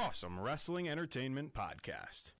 to the Crossum Wrestling Entertainment Podcast.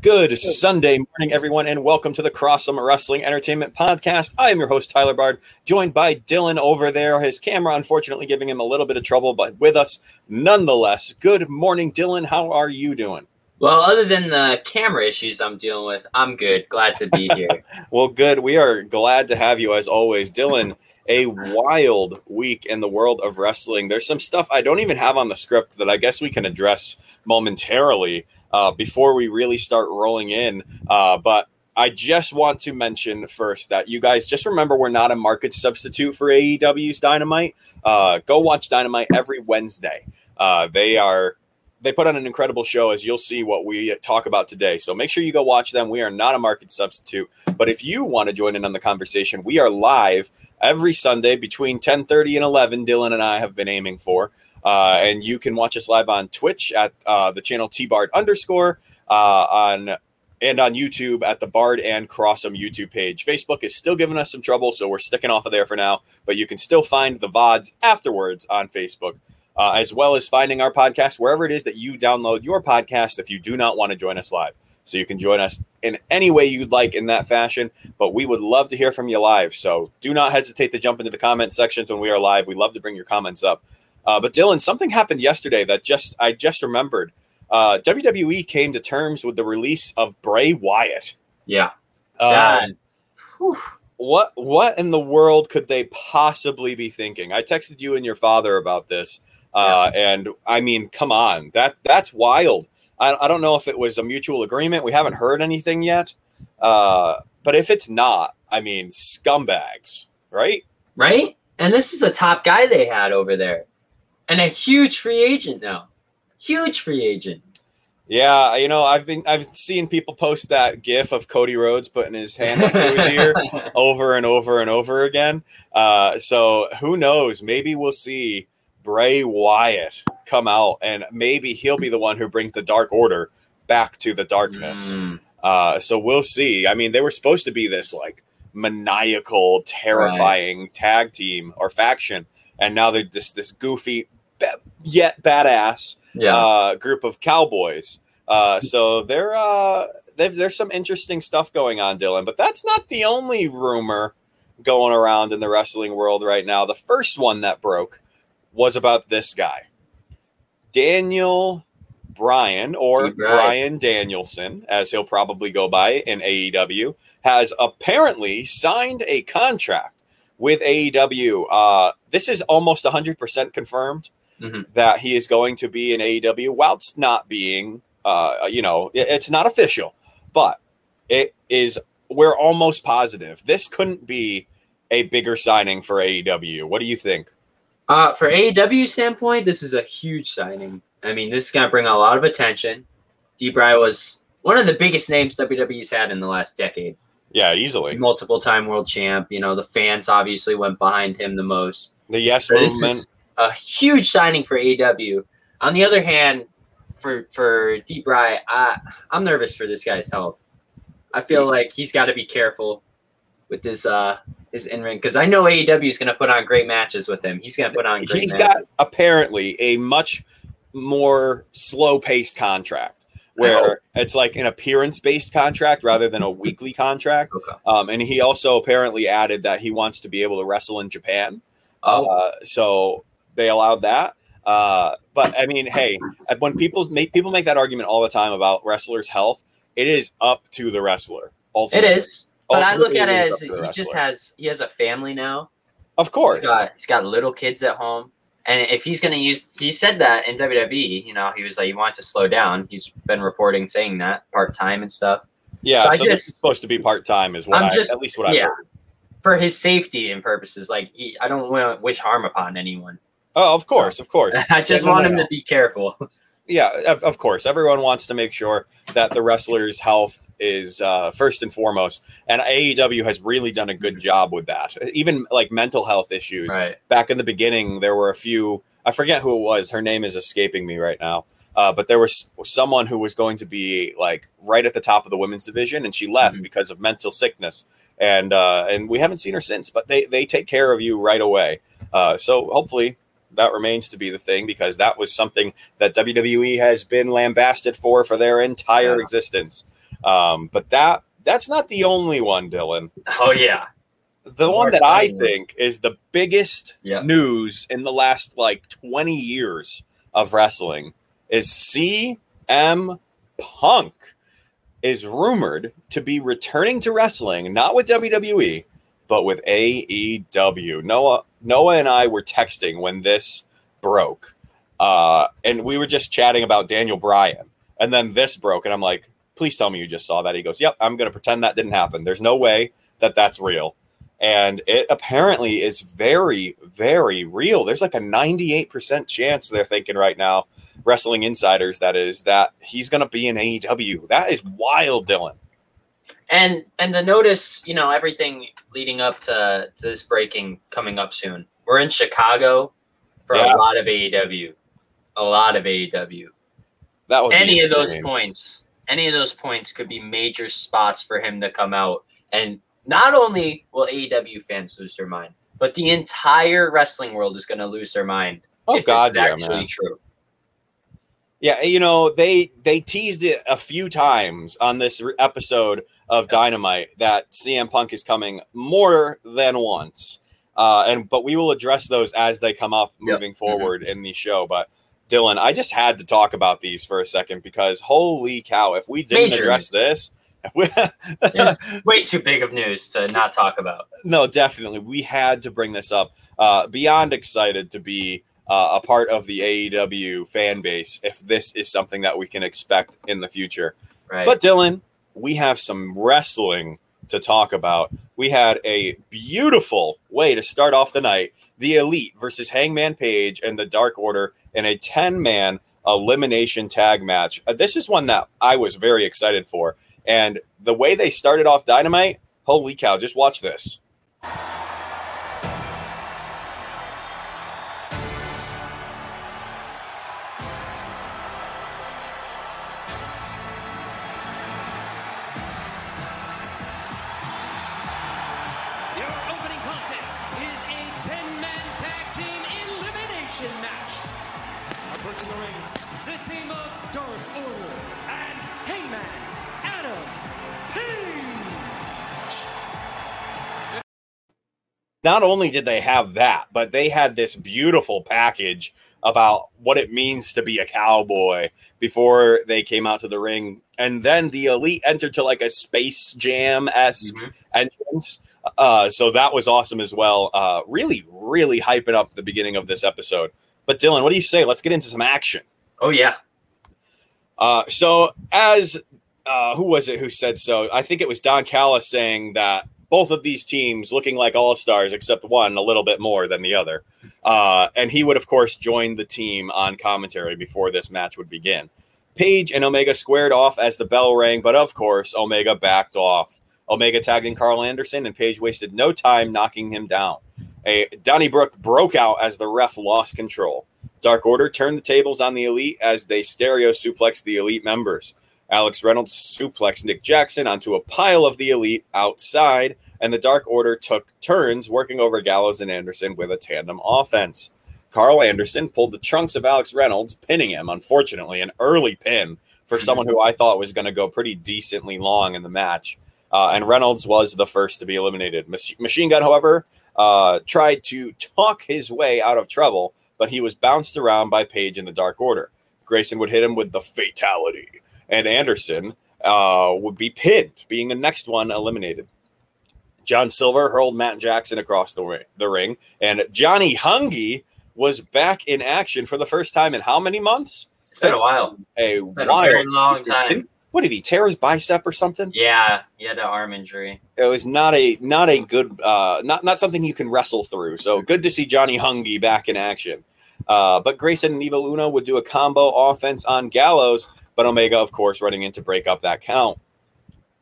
Good Sunday morning, everyone, and welcome to the Crossum Wrestling Entertainment Podcast. I am your host, Tyler Bard, joined by Dylan over there. His camera, unfortunately, giving him a little bit of trouble, but with us nonetheless. Good morning, Dylan. How are you doing? Well, other than the camera issues I'm dealing with, I'm good. Glad to be here. well, good. We are glad to have you as always. Dylan, a wild week in the world of wrestling. There's some stuff I don't even have on the script that I guess we can address momentarily uh, before we really start rolling in. Uh, but I just want to mention first that you guys just remember we're not a market substitute for AEW's Dynamite. Uh, go watch Dynamite every Wednesday. Uh, they are they put on an incredible show as you'll see what we talk about today. So make sure you go watch them. We are not a market substitute, but if you want to join in on the conversation, we are live every Sunday between 10:30 and 11. Dylan and I have been aiming for. Uh, and you can watch us live on Twitch at uh, the channel tbard underscore uh, on and on YouTube at the Bard and Crossum YouTube page. Facebook is still giving us some trouble, so we're sticking off of there for now. But you can still find the VODs afterwards on Facebook, uh, as well as finding our podcast wherever it is that you download your podcast if you do not want to join us live. So you can join us in any way you'd like in that fashion, but we would love to hear from you live. So do not hesitate to jump into the comment sections when we are live. We love to bring your comments up. Uh, but Dylan, something happened yesterday that just I just remembered. Uh, WWE came to terms with the release of Bray Wyatt. Yeah. Um, what what in the world could they possibly be thinking? I texted you and your father about this, uh, yeah. and I mean, come on, that that's wild. I, I don't know if it was a mutual agreement. We haven't heard anything yet, uh, but if it's not, I mean, scumbags, right? Right. And this is a top guy they had over there and a huge free agent now. Huge free agent. Yeah, you know, I've been I've seen people post that GIF of Cody Rhodes putting his hand up through ear over and over and over again. Uh, so who knows? Maybe we'll see Bray Wyatt come out, and maybe he'll be the one who brings the Dark Order back to the darkness. Mm. Uh, so we'll see. I mean, they were supposed to be this like maniacal, terrifying right. tag team or faction, and now they're just this goofy yet badass yeah. uh, group of cowboys. Uh, so there, uh, there's some interesting stuff going on, Dylan. But that's not the only rumor going around in the wrestling world right now. The first one that broke was about this guy, Daniel Bryan, or Bryan Danielson, as he'll probably go by in AEW, has apparently signed a contract with AEW. Uh, this is almost 100% confirmed mm-hmm. that he is going to be in AEW whilst not being, uh, you know, it, it's not official, but it is, we're almost positive. This couldn't be a bigger signing for AEW. What do you think? Uh, for AEW standpoint, this is a huge signing. I mean, this is going to bring a lot of attention. D-Bry was one of the biggest names WWE's had in the last decade. Yeah, easily. Multiple time world champ. You know, the fans obviously went behind him the most. The yes so movement a huge signing for AEW. On the other hand, for for D-Bry, I, I'm nervous for this guy's health. I feel like he's got to be careful with his uh his in ring because I know AEW is going to put on great matches with him. He's going to put on. Great He's matches. got apparently a much more slow paced contract where it's like an appearance based contract rather than a weekly contract. Okay. Um, and he also apparently added that he wants to be able to wrestle in Japan. Oh. Uh, so they allowed that. Uh, but I mean, hey, when people make people make that argument all the time about wrestlers' health, it is up to the wrestler. Ultimately. It is, but I look at it as he just has he has a family now. Of course, he's got he's got little kids at home, and if he's going to use, he said that in WWE. You know, he was like he wants to slow down. He's been reporting saying that part time and stuff. Yeah, so, so I just supposed to be part time is what I'm I, just at least what I yeah, heard. For his safety and purposes, like he, I don't want to wish harm upon anyone. Oh, of course, of course. I just yeah, want no, him no. to be careful. Yeah, of, of, course. Everyone wants to make sure that the wrestler's health is uh, first and foremost, and AEW has really done a good job with that. Even like mental health issues. Right. Back in the beginning, there were a few. I forget who it was. Her name is escaping me right now. Uh, but there was someone who was going to be like right at the top of the women's division, and she left mm-hmm. because of mental sickness. And uh, and we haven't seen her since. But they they take care of you right away. Uh, so hopefully that remains to be the thing because that was something that WWE has been lambasted for for their entire Yeah. existence. Um, but that that's not the only one, Dylan. Oh yeah. The More one that I think is the biggest Yeah. news in the last like 20 years of wrestling is CM Punk is rumored to be returning to wrestling, not with WWE, but with AEW. Noah, Noah and I were texting when this broke, uh, and we were just chatting about Daniel Bryan, and then this broke, and I'm like, "Please tell me you just saw that." He goes, "Yep, I'm going to pretend that didn't happen. There's no way that that's real." And it apparently is very, very real. There's like a 98% chance they're thinking right now, Wrestling Insiders, that is, that he's going to be in AEW. That is wild, Dylan. And and to notice, you know, everything leading up to, to this breaking coming up soon. We're in Chicago for Yeah. a lot of AEW. A lot of AEW. That would any of those points, any of those points could be major spots for him to come out. And not only will AEW fans lose their mind, but the entire wrestling world is going to lose their mind Oh if God, this is yeah, actually man. true. Yeah, you know they they teased it a few times on this re- episode of Dynamite that CM Punk is coming more than once, uh, and but we will address those as they come up Yep. moving forward in the show. But Dylan, I just had to talk about these for a second because holy cow, if we didn't Major. address this, It's way too big of news to not talk about. no, definitely. We had to bring this up. Uh, beyond excited to be uh, a part of the AEW fan base if this is something that we can expect in the future. Right. But Dylan, we have some wrestling to talk about. We had a beautiful way to start off the night. The Elite versus Hangman Page and the Dark Order in a 10 man elimination tag match. Uh, this is one that I was very excited for. And the way they started off Dynamite, holy cow, just watch this. Not only did they have that, but they had this beautiful package about what it means to be a cowboy before they came out to the ring. And then the elite entered to like a space jam esque Mhm. entrance. Uh, so that was awesome as well. Uh, really, really hyping up the beginning of this episode. But Dylan, what do you say? Let's get into some action. oh yeah. Uh, so as uh, who was it who said so? I think it was Don Callis saying that both of these teams looking like all stars, except one a little bit more than the other. Uh, and he would, of course, join the team on commentary before this match would begin. Page and Omega squared off as the bell rang, but of course, Omega backed off. Omega tagged in Karl Anderson, and Page wasted no time knocking him down. A Donnybrook broke out as the ref lost control. Dark Order turned the tables on the Elite as they stereo suplexed the Elite members. Alex Reynolds suplexed Nick Jackson onto a pile of the Elite outside, and the Dark Order took turns working over Gallows and Anderson with a tandem offense. Karl Anderson pulled the trunks of Alex Reynolds, pinning him, unfortunately, an early pin for someone who I thought was going to go pretty decently long in the match. Uh, and Reynolds was the first to be eliminated. Mach- Machine Gun, however, uh, tried to talk his way out of trouble, but he was bounced around by Page in the Dark Order. Grayson would hit him with the fatality, and Anderson uh, would be pinned, being the next one eliminated. John Silver hurled Matt Jackson across the, ri- the ring, and Johnny Hungy was back in action for the first time in how many months? It's been a while. A Been a very long time. What did he tear his bicep or something? Yeah, he had an arm injury. It was not a not a good uh, not not something you can wrestle through. So good to see Johnny Hungy back in action. Uh, but Grayson and Evil Uno would do a combo offense on Gallows, but Omega, of course, running in to break up that count.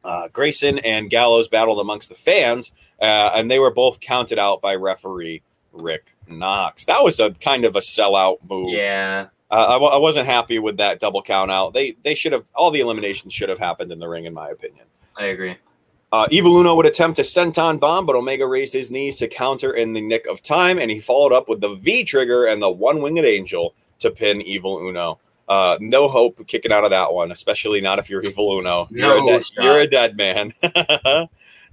Uh, Grayson and Gallows battled amongst the fans, uh, and they were both counted out by referee Rick Knox. That was a kind of a sellout move. Yeah. Uh, I, w- I wasn't happy with that double count out. They they should have all the eliminations should have happened in the ring, in my opinion. I agree. Uh, Evil Uno would attempt a senton bomb, but Omega raised his knees to counter in the nick of time, and he followed up with the V trigger and the one winged angel to pin Evil Uno. Uh, no hope kicking out of that one, especially not if you're Evil Uno. You're, No a, dead, you're a dead man.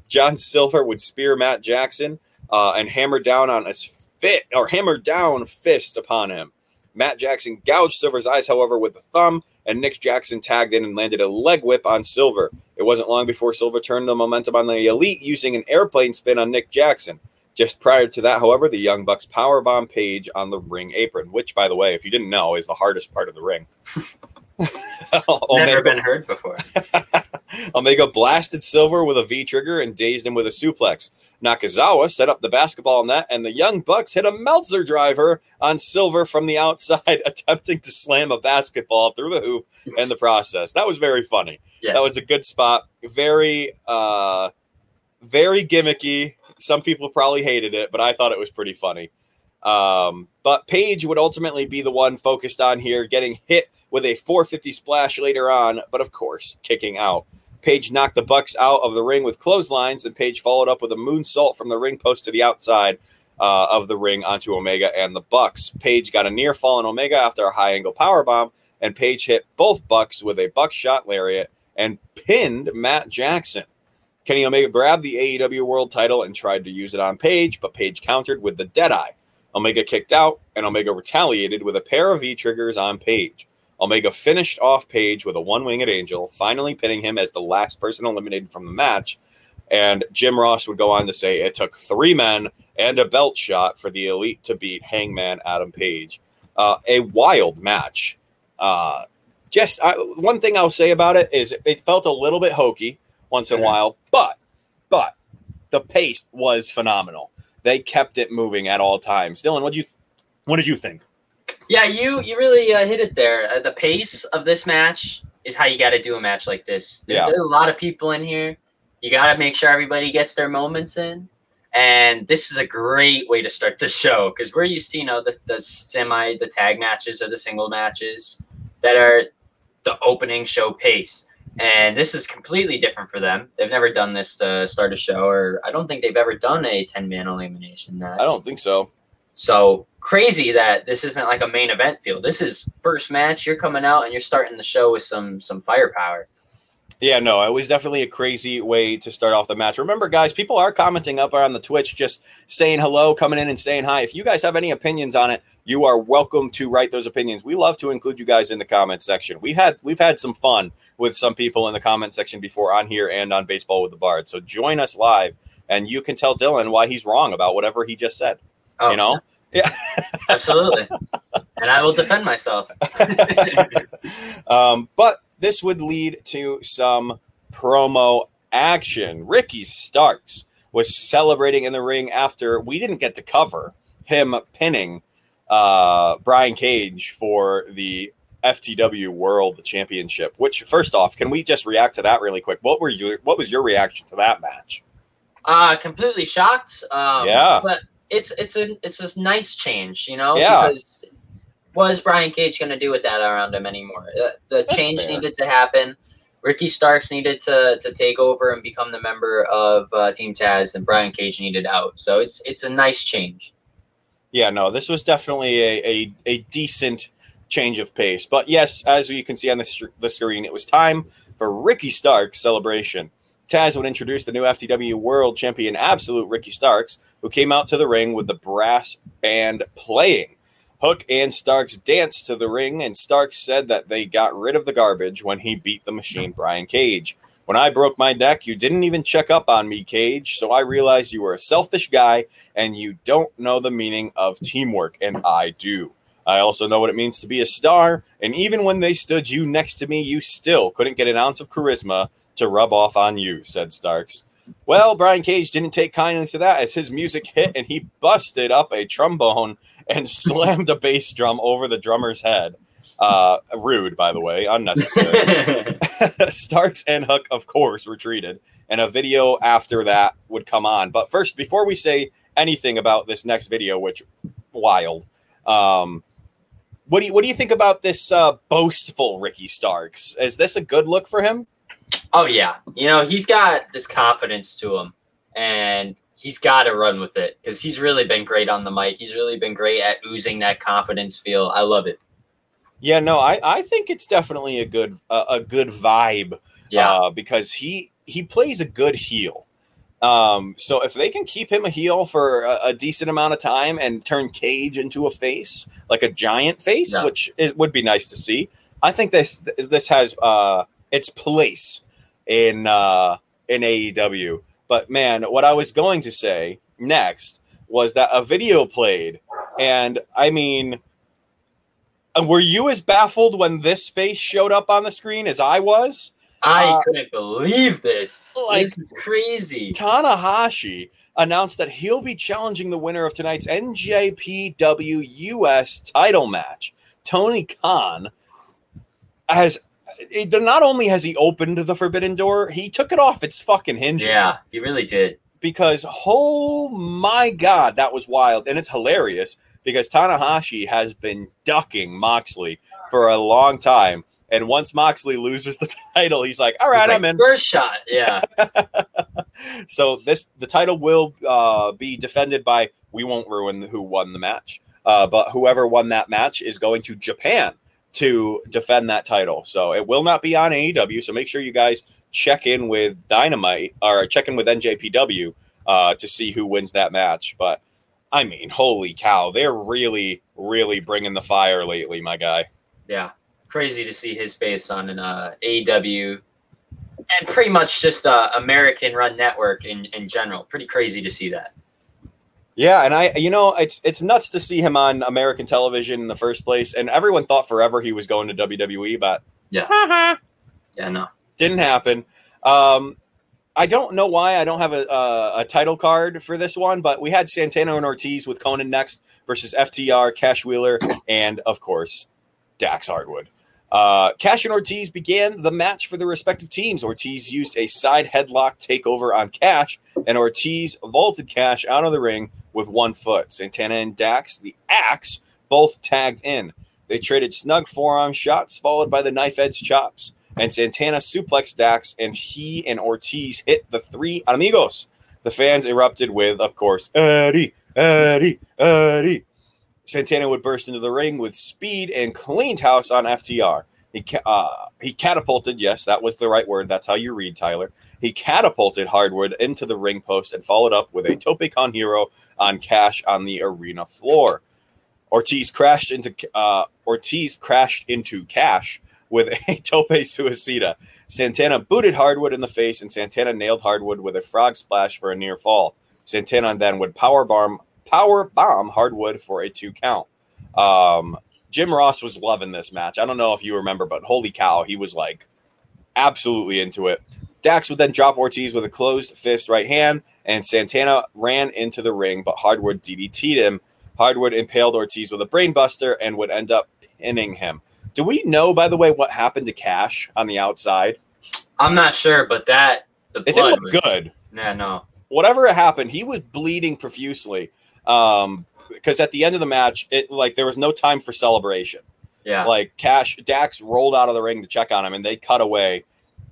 John Silver would spear Matt Jackson uh, and hammer down on his fit or hammer down fists upon him. Matt Jackson gouged Silver's eyes, however, with the thumb, and Nick Jackson tagged in and landed a leg whip on Silver. It wasn't long before Silver turned the momentum on the Elite using an airplane spin on Nick Jackson. Just prior to that, however, the Young Bucks powerbomb Page on the ring apron, which, by the way, if you didn't know, is the hardest part of the ring. Never Omega, been heard before. Omega blasted Silver with a V trigger and dazed him with a suplex. Nakazawa set up the basketball net, and the Young Bucks hit a Meltzer driver on Silver from the outside, attempting to slam a basketball through the hoop in the process. That was very funny. Yes. That was a good spot. Very, uh, very gimmicky. Some people probably hated it, but I thought it was pretty funny. Um, but Page would ultimately be the one focused on here, getting hit with a 450 splash later on, but of course, kicking out. Page knocked the Bucks out of the ring with clotheslines, and Page followed up with a moonsault from the ring post to the outside uh, of the ring onto Omega and the Bucks. Page got a near fall on Omega after a high angle power bomb, and Page hit both Bucks with a buckshot lariat and pinned Matt Jackson. Kenny Omega grabbed the AEW World title and tried to use it on Page, but Page countered with the Deadeye. Omega kicked out, and Omega retaliated with a pair of V triggers on Page. Omega finished off Page with a one winged angel, finally pinning him as the last person eliminated from the match. And Jim Ross would go on to say it took three men and a belt shot for the elite to beat Hangman Adam Page. Uh, a wild match. Uh, just I, one thing I'll say about it is it felt a little bit hokey once in a while, but but the pace was phenomenal. They kept it moving at all times. Dylan, what you what did you think? Yeah, you you really uh, hit it there. Uh, the pace of this match is how you got to do a match like this. There's, Yeah. there's a lot of people in here. You got to make sure everybody gets their moments in. And this is a great way to start the show because we're used to, you know, the, the semi, the tag matches or the single matches that are the opening show pace. And this is completely different for them. They've never done this to start a show, or I don't think they've ever done a 10 man elimination match. I don't think so. So crazy that this isn't like a main event feel. This is first match. You're coming out and you're starting the show with some some firepower. Yeah, no, it was definitely a crazy way to start off the match. Remember, guys, people are commenting up on the Twitch, just saying hello, coming in and saying hi. If you guys have any opinions on it, you are welcome to write those opinions. We love to include you guys in the comment section. We had we've had some fun with some people in the comment section before on here and on Baseball with the Bard. So join us live, and you can tell Dylan why he's wrong about whatever he just said. Oh, You know, Yeah. absolutely. and I will defend myself. um, but this would lead to some promo action. Ricky Starks was celebrating in the ring after we didn't get to cover him pinning uh, Brian Cage for the FTW World Championship. Which, first off, can we just react to that really quick? What were you? What was your reaction to that match? Uh completely shocked. Um, Yeah. but it's it's a it's a nice change, you know. Yeah. Because was Brian Cage going to do with that around him anymore? Uh, the change fair. needed to happen. Ricky Starks needed to to take over and become the member of uh, Team Taz, and Brian Cage needed out. So it's it's a nice change. Yeah, no, this was definitely a, a, a decent change of pace. But yes, as you can see on the, the screen, it was time for Ricky Starks celebration. Taz would introduce the new FTW World Champion Absolute Ricky Starks, who came out to the ring with the brass band playing. Hook and Starks danced to the ring, and Starks said that they got rid of the garbage when he beat the machine Brian Cage. When I broke my neck, you didn't even check up on me, Cage, so I realized you were a selfish guy and you don't know the meaning of teamwork, and I do. I also know what it means to be a star, and even when they stood you next to me, you still couldn't get an ounce of charisma to rub off on you, said Starks. Well, Brian Cage didn't take kindly to that as his music hit and he busted up a trombone and slammed a bass drum over the drummer's head. Uh, rude, by the way, unnecessary. Starks and Hook, of course, retreated, and a video after that would come on. But first, before we say anything about this next video, which wild, um, what do you what do you think about this uh, boastful Ricky Starks? Is this a good look for him? Oh yeah, you know he's got this confidence to him, and he's got to run with it because he's really been great on the mic. He's really been great at oozing that confidence feel. I love it. Yeah, no, I, I think it's definitely a good a, a good vibe. Yeah, uh, because he he plays a good heel. Um, so if they can keep him a heel for a, a, decent amount of time and turn Cage into a face, like a giant face, Yeah. which it would be nice to see, I think this this has uh, its place in uh, in AEW. But man, what I was going to say next was that a video played, and I mean. Were you as baffled when this face showed up on the screen as I was? I uh, couldn't believe this. like- this is crazy. Tanahashi announced that he'll be challenging the winner of tonight's NJPW US title match. Tony Khan has eh, not only has he opened the forbidden door, he took it off its fucking hinge. Yeah, he really did. Because oh my god, that was wild. And it's hilarious because Tanahashi has been ducking Moxley for a long time. And once Moxley loses the title, he's like, all right, like, I'm in. First shot. Yeah. so this the title will uh, be defended by we won't ruin who won the match, uh, but whoever won that match is going to Japan to defend that title. So it will not be on AEW. So make sure you guys check in with Dynamite or check in with NJPW uh, to see who wins that match. But I mean, holy cow, they're really, really bringing the fire lately, my guy. Yeah, crazy to see his face on an uh, AEW and pretty much just uh, American run network in, in general. Pretty crazy to see that. Yeah, and I, you know, it's it's nuts to see him on American television in the first place, and everyone thought forever he was going to WWE, but Yeah. Yeah, no. didn't happen. Um, I don't know why I don't have a, a a title card for this one, but we had Santana and Ortiz with Konnan next versus FTR, Cash Wheeler, and of course Dax Hardwood. Uh, Cash and Ortiz began the match for the respective teams. Ortiz used a side headlock takeover on Cash, and Ortiz vaulted Cash out of the ring with one foot. Santana and Dax, the axe, both tagged in. They traded snug forearm shots, followed by the knife edge chops. And Santana suplexed Dax, and he and Ortiz hit the three amigos. The fans erupted with, of course, Eddie, Eddie, Eddie. Santana would burst into the ring with speed and cleaned house on FTR. He uh, he catapulted. Yes, that was the right word. That's how you read, Tyler. He catapulted Hardwood into the ring post and followed up with a tope con hilo on Cash on the arena floor. Ortiz crashed into uh, Ortiz crashed into Cash with a tope suicida. Santana booted Hardwood in the face, and Santana nailed Hardwood with a frog splash for a near fall. Santana then would power bomb power bomb Hardwood for a two count. Um, Jim Ross was loving this match. I don't know if you remember, but holy cow, he was like absolutely into it. Dax would then drop Ortiz with a closed fist right hand, and Santana ran into the ring, but Hardwood DDT'd him. Hardwood impaled Ortiz with a brainbuster and would end up pinning him. Do we know, by the way, what happened to Cash on the outside? I'm not sure, but that the It blood didn't look was, good. Yeah, no. whatever happened, he was bleeding profusely. Um, because at the end of the match, it like there was no time for celebration. Yeah. Like Cash Dax rolled out of the ring to check on him, and they cut away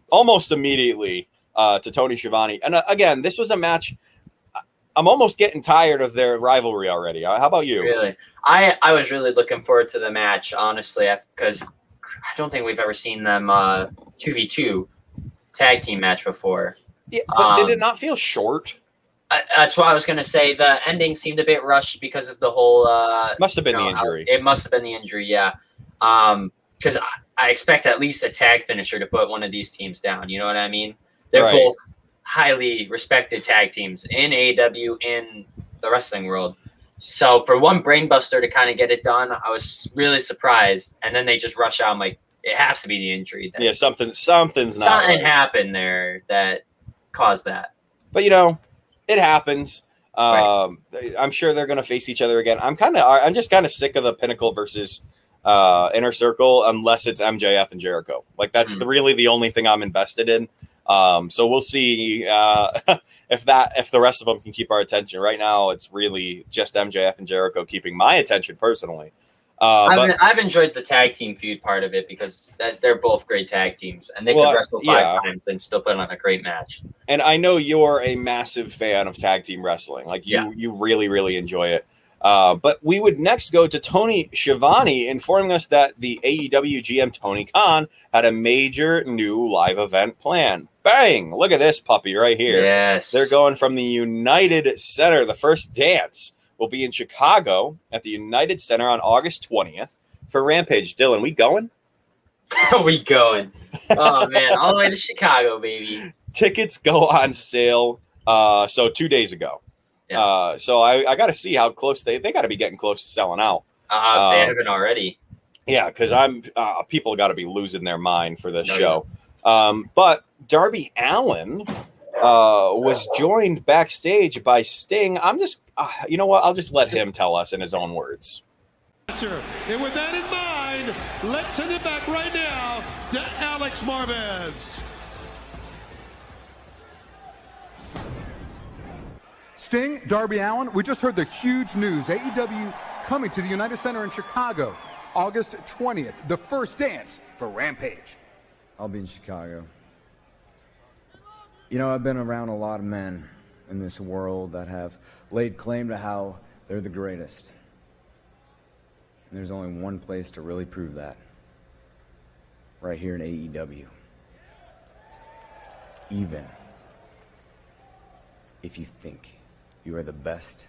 almost immediately uh, to Tony Schiavone. And uh, again, this was a match. I'm almost getting tired of their rivalry already. Uh, How about you? Really, I I was really looking forward to the match, honestly, because I don't think we've ever seen them uh two v two tag team match before. Yeah, but did Um, it not feel short? I, that's what I was gonna say. The ending seemed a bit rushed because of the whole. uh Must have been you the know, how- injury. It must have been the injury, yeah. Um, because I, I expect at least a tag finisher to put one of these teams down. You know what I mean? They're Right. both highly respected tag teams in AEW in the wrestling world. So for one brainbuster to kind of get it done, I was really surprised. And then they just rush out. I'm like, it has to be the injury. That- yeah, something something's not. something right. happened there that caused that. but you know, it happens. Um, I'm sure they're going to face each other again. I'm kind of, I'm just kind of sick of the Pinnacle versus uh, Inner Circle, unless it's MJF and Jericho. Like that's Hmm. the, really the only thing I'm invested in. Um, so we'll see uh, if that if the rest of them can keep our attention. Right now, it's really just MJF and Jericho keeping my attention personally. Uh, I've, but I've enjoyed the tag team feud part of it because that, they're both great tag teams and they Well, could wrestle five yeah. times and still put on a great match. and I know you're a massive fan of tag team wrestling. Like you, Yeah. you really, really enjoy it. Uh, but we would next go to Tony Schiavone informing us that the AEW GM Tony Khan had a major new live event plan. Bang! Look at this puppy right here. Yes. They're going from the United Center. The first dance will be in Chicago at the United Center on August 20th for Rampage. Dylan, we going? we going. Oh man, all the way to Chicago, baby. Tickets go on sale. Uh, so two days ago. Yeah. Uh, so I, I got to see how close they they got to be getting close to selling out. Uh, they Um, haven't already. Yeah, because I'm uh, people got to be losing their mind for this No, show. Um, but Darby Allin uh, was joined backstage by Sting. I'm just, uh, you know what? I'll just let him tell us in his own words. And with that in mind, let's send it back right now to Alex Marvez. Sting, Darby Allin, we just heard the huge news. AEW coming to the United Center in Chicago, August 20th, the first dance for Rampage. I'll be in Chicago. You know, I've been around a lot of men in this world that have laid claim to how they're the greatest. And there's only one place to really prove that. Right here in AEW. Even if you think you are the best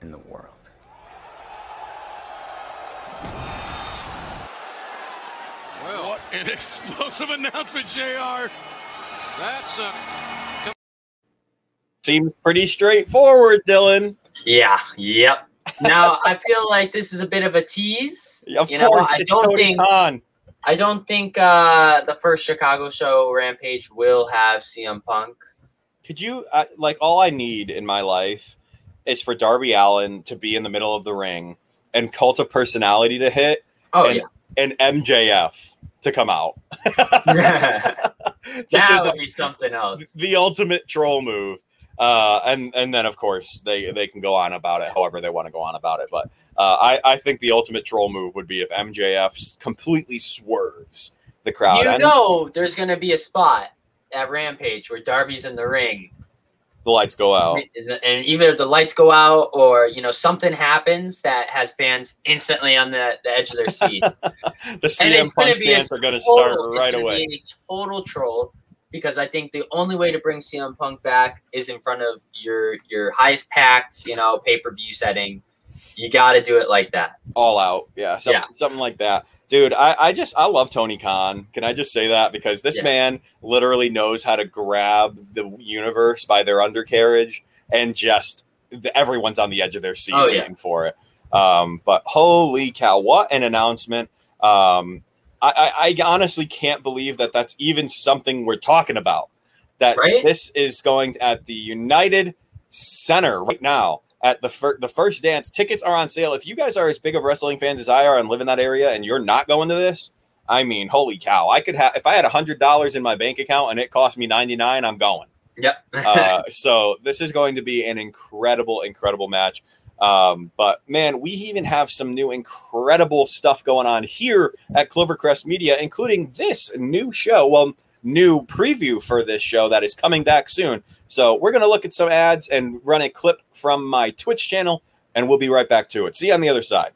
in the world. Well, what an explosive announcement, JR. That's a Seems pretty straightforward, Dylan. Yeah. Yep. Now I feel like this is a bit of a tease. Of you know, course, I it's don't Tony think Khan. I don't think uh, the first Chicago show Rampage will have CM Punk. Could you uh, like all I need in my life is for Darby Allin to be in the middle of the ring and Cult of Personality to hit Oh and, and MJF to come out. Just that a- would be something else. the ultimate troll move. Uh, and and then of course they they can go on about it however they want to go on about it. But uh, I I think the ultimate troll move would be if MJF completely swerves the crowd. You and know, there's gonna be a spot at Rampage where Darby's in the ring, the lights go out. and even if the lights go out or you know something happens that has fans instantly on the, the edge of their seats. The CM Punk fans are going to start right away. Be a total troll because I think the only way to bring CM Punk back is in front of your your highest packed, you know, pay per view setting. You got to do it like that. all out. Yeah, some, Yeah. something like that. Dude, I, I just I love Tony Khan. Can I just say that because this Yeah. man literally knows how to grab the universe by their undercarriage and just the, everyone's on the edge of their seat Oh, yeah. waiting for it. Um, but holy cow, what an announcement! Um, I, I, I honestly can't believe that that's even something we're talking about. That Right? this is going at the United Center right now at the fir- the first dance. Tickets are on sale. If you guys are as big of wrestling fans as I are and live in that area, and you're not going to this, I mean, holy cow! I could have if I had a hundred dollars in my bank account and it cost me ninety nine, I'm going. Yep. Uh, so this is going to be an incredible, incredible match. Um, but man, we even have some new incredible stuff going on here at Clovercrest Media, including this new show. Well, new preview for this show that is coming back soon. So we're going to look at some ads and run a clip from my Twitch channel, and we'll be right back to it. See you on the other side.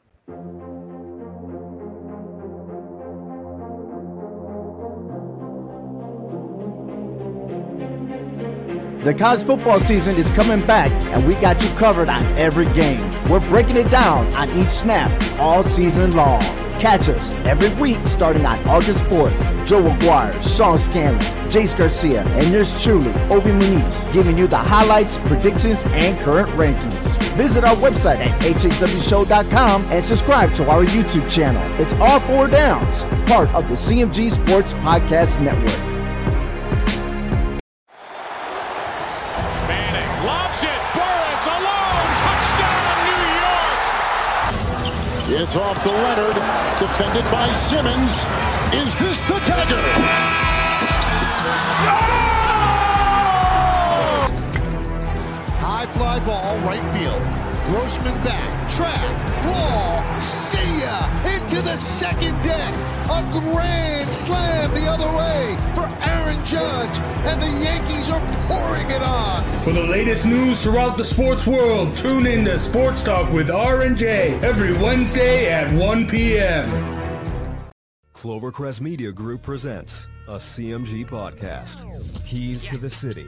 The college football season is coming back, and we got you covered on every game. We're breaking it down on each snap all season long. Catch us every week starting on August 4th. Joe Aguirre, Sean Scanlon, Jace Garcia, and yours truly, Obi Muniz, giving you the highlights, predictions, and current rankings. Visit our website at hhwshow.com and subscribe to our YouTube channel. It's all four downs, part of the CMG Sports Podcast Network. It's off to Leonard. Defended by Simmons. Is this the dagger? High fly ball, right field. Grossman back. Track. Wall. Save Into the second deck. A grand slam the other way for Aaron Judge. And the Yankees are pouring it on. For the latest news throughout the sports world, tune in to Sports Talk with R&J every Wednesday at 1 p.m. Clovercrest Media Group presents a CMG podcast. Keys to the City.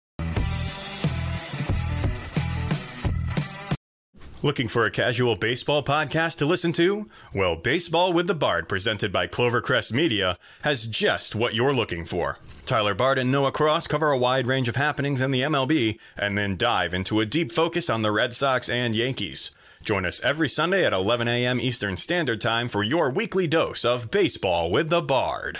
Looking for a casual baseball podcast to listen to? Well, Baseball with the Bard, presented by Clovercrest Media, has just what you're looking for. Tyler Bard and Noah Cross cover a wide range of happenings in the MLB and then dive into a deep focus on the Red Sox and Yankees. Join us every Sunday at 11 a.m. Eastern Standard Time for your weekly dose of Baseball with the Bard.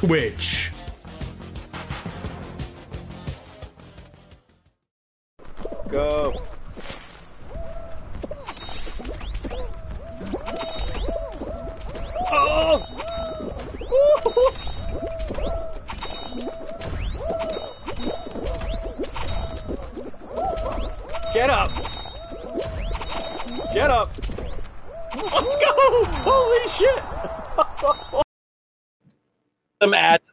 Twitch. Go.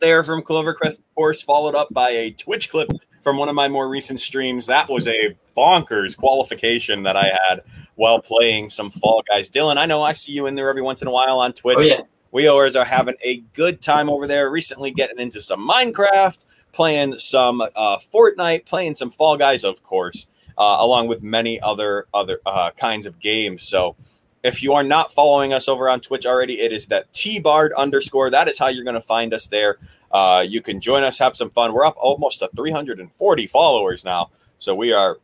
There from Clovercrest, of course, followed up by a Twitch clip from one of my more recent streams. That was a bonkers qualification that I had while playing some Fall Guys. Dylan, I know I see you in there every once in a while on Twitch. Oh, yeah. We always are having a good time over there. Recently getting into some Minecraft, playing some uh, Fortnite, playing some Fall Guys, of course, uh, along with many other other uh, kinds of games. So if you are not following us over on Twitch already, it is that T-Bard underscore. That is how you're going to find us there. Uh, you can join us, have some fun. We're up almost to 340 followers now. So we are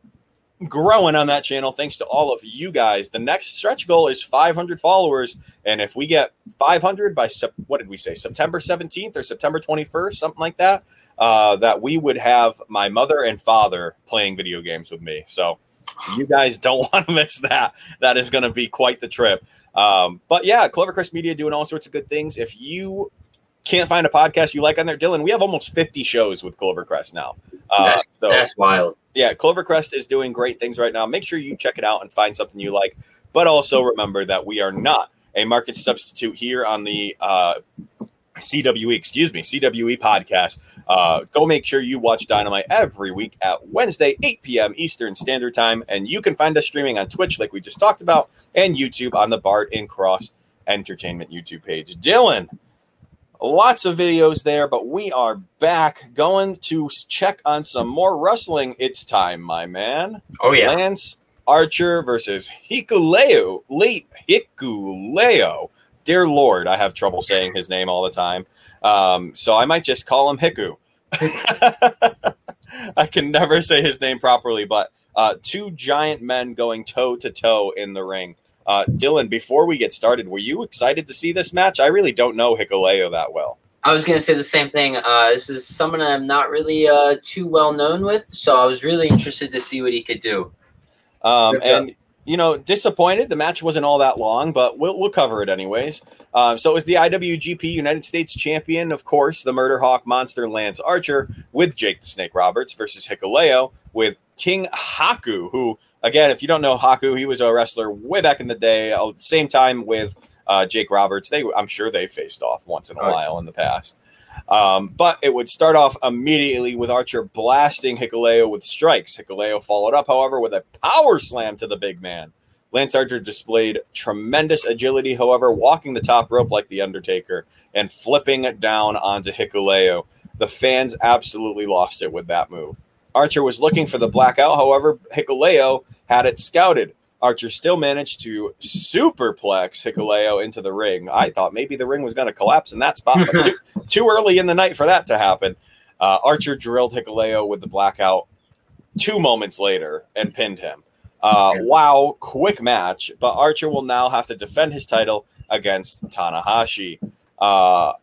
growing on that channel thanks to all of you guys. The next stretch goal is 500 followers. And if we get 500 by, what did we say, September 17th or September 21st, something like that, uh, that we would have my mother and father playing video games with me. So you guys don't want to miss that. That is going to be quite the trip. Um, but yeah, Clovercrest Media doing all sorts of good things. If you can't find a podcast you like on there, Dylan, we have almost 50 shows with Clovercrest now. Uh, That's, so that's wild. yeah, Clovercrest is doing great things right now. Make sure you check it out and find something you like. But also remember that we are not a market substitute here on the uh, CWE, excuse me, CWE podcast. Uh, go make sure you watch Dynamite every week at Wednesday, 8 p.m. Eastern Standard Time. And you can find us streaming on Twitch, like we just talked about, and YouTube on the Bard and Cross Entertainment YouTube page. Dylan, lots of videos there, but we are back going to check on some more wrestling. It's time, my man. Oh, yeah. Lance Archer versus Hikuleo. Late Hikuleo. Dear Lord, I have trouble saying his name all the time. Um, so I might just call him Hiku. I can never say his name properly, but uh, two giant men going toe to toe in the ring. Uh, Dylan, before we get started, were you excited to see this match? I really don't know Hikuleo that well. I was gonna say the same thing. Uh, this is someone I'm not really uh, too well known with, so I was really interested to see what he could do. Um, Good job. and you know, disappointed. The match wasn't all that long, but we'll we'll cover it anyways. Um, so it was the IWGP United States Champion, of course, the Murder Hawk Monster Lance Archer with Jake the Snake Roberts versus Hikuleo with King Haku, who again, if you don't know Haku, he was a wrestler way back in the day. uh, Same time with uh, Jake Roberts. They, I'm sure they faced off once in a Oh, while in the past. Um, but it would start off immediately with Archer blasting Hikuleo with strikes. Hikuleo followed up, however, with a power slam to the big man. Lance Archer displayed tremendous agility, however, walking the top rope like The Undertaker and flipping down onto Hikuleo. The fans absolutely lost it with that move. Archer was looking for the blackout, however, Hikuleo had it scouted. Archer still managed to superplex Hikuleo into the ring. I thought maybe the ring was going to collapse in that spot, but too, too early in the night for that to happen. Uh, Archer drilled Hikuleo with the blackout two moments later and pinned him. Uh, wow, quick match, but Archer will now have to defend his title against Tanahashi. Uh,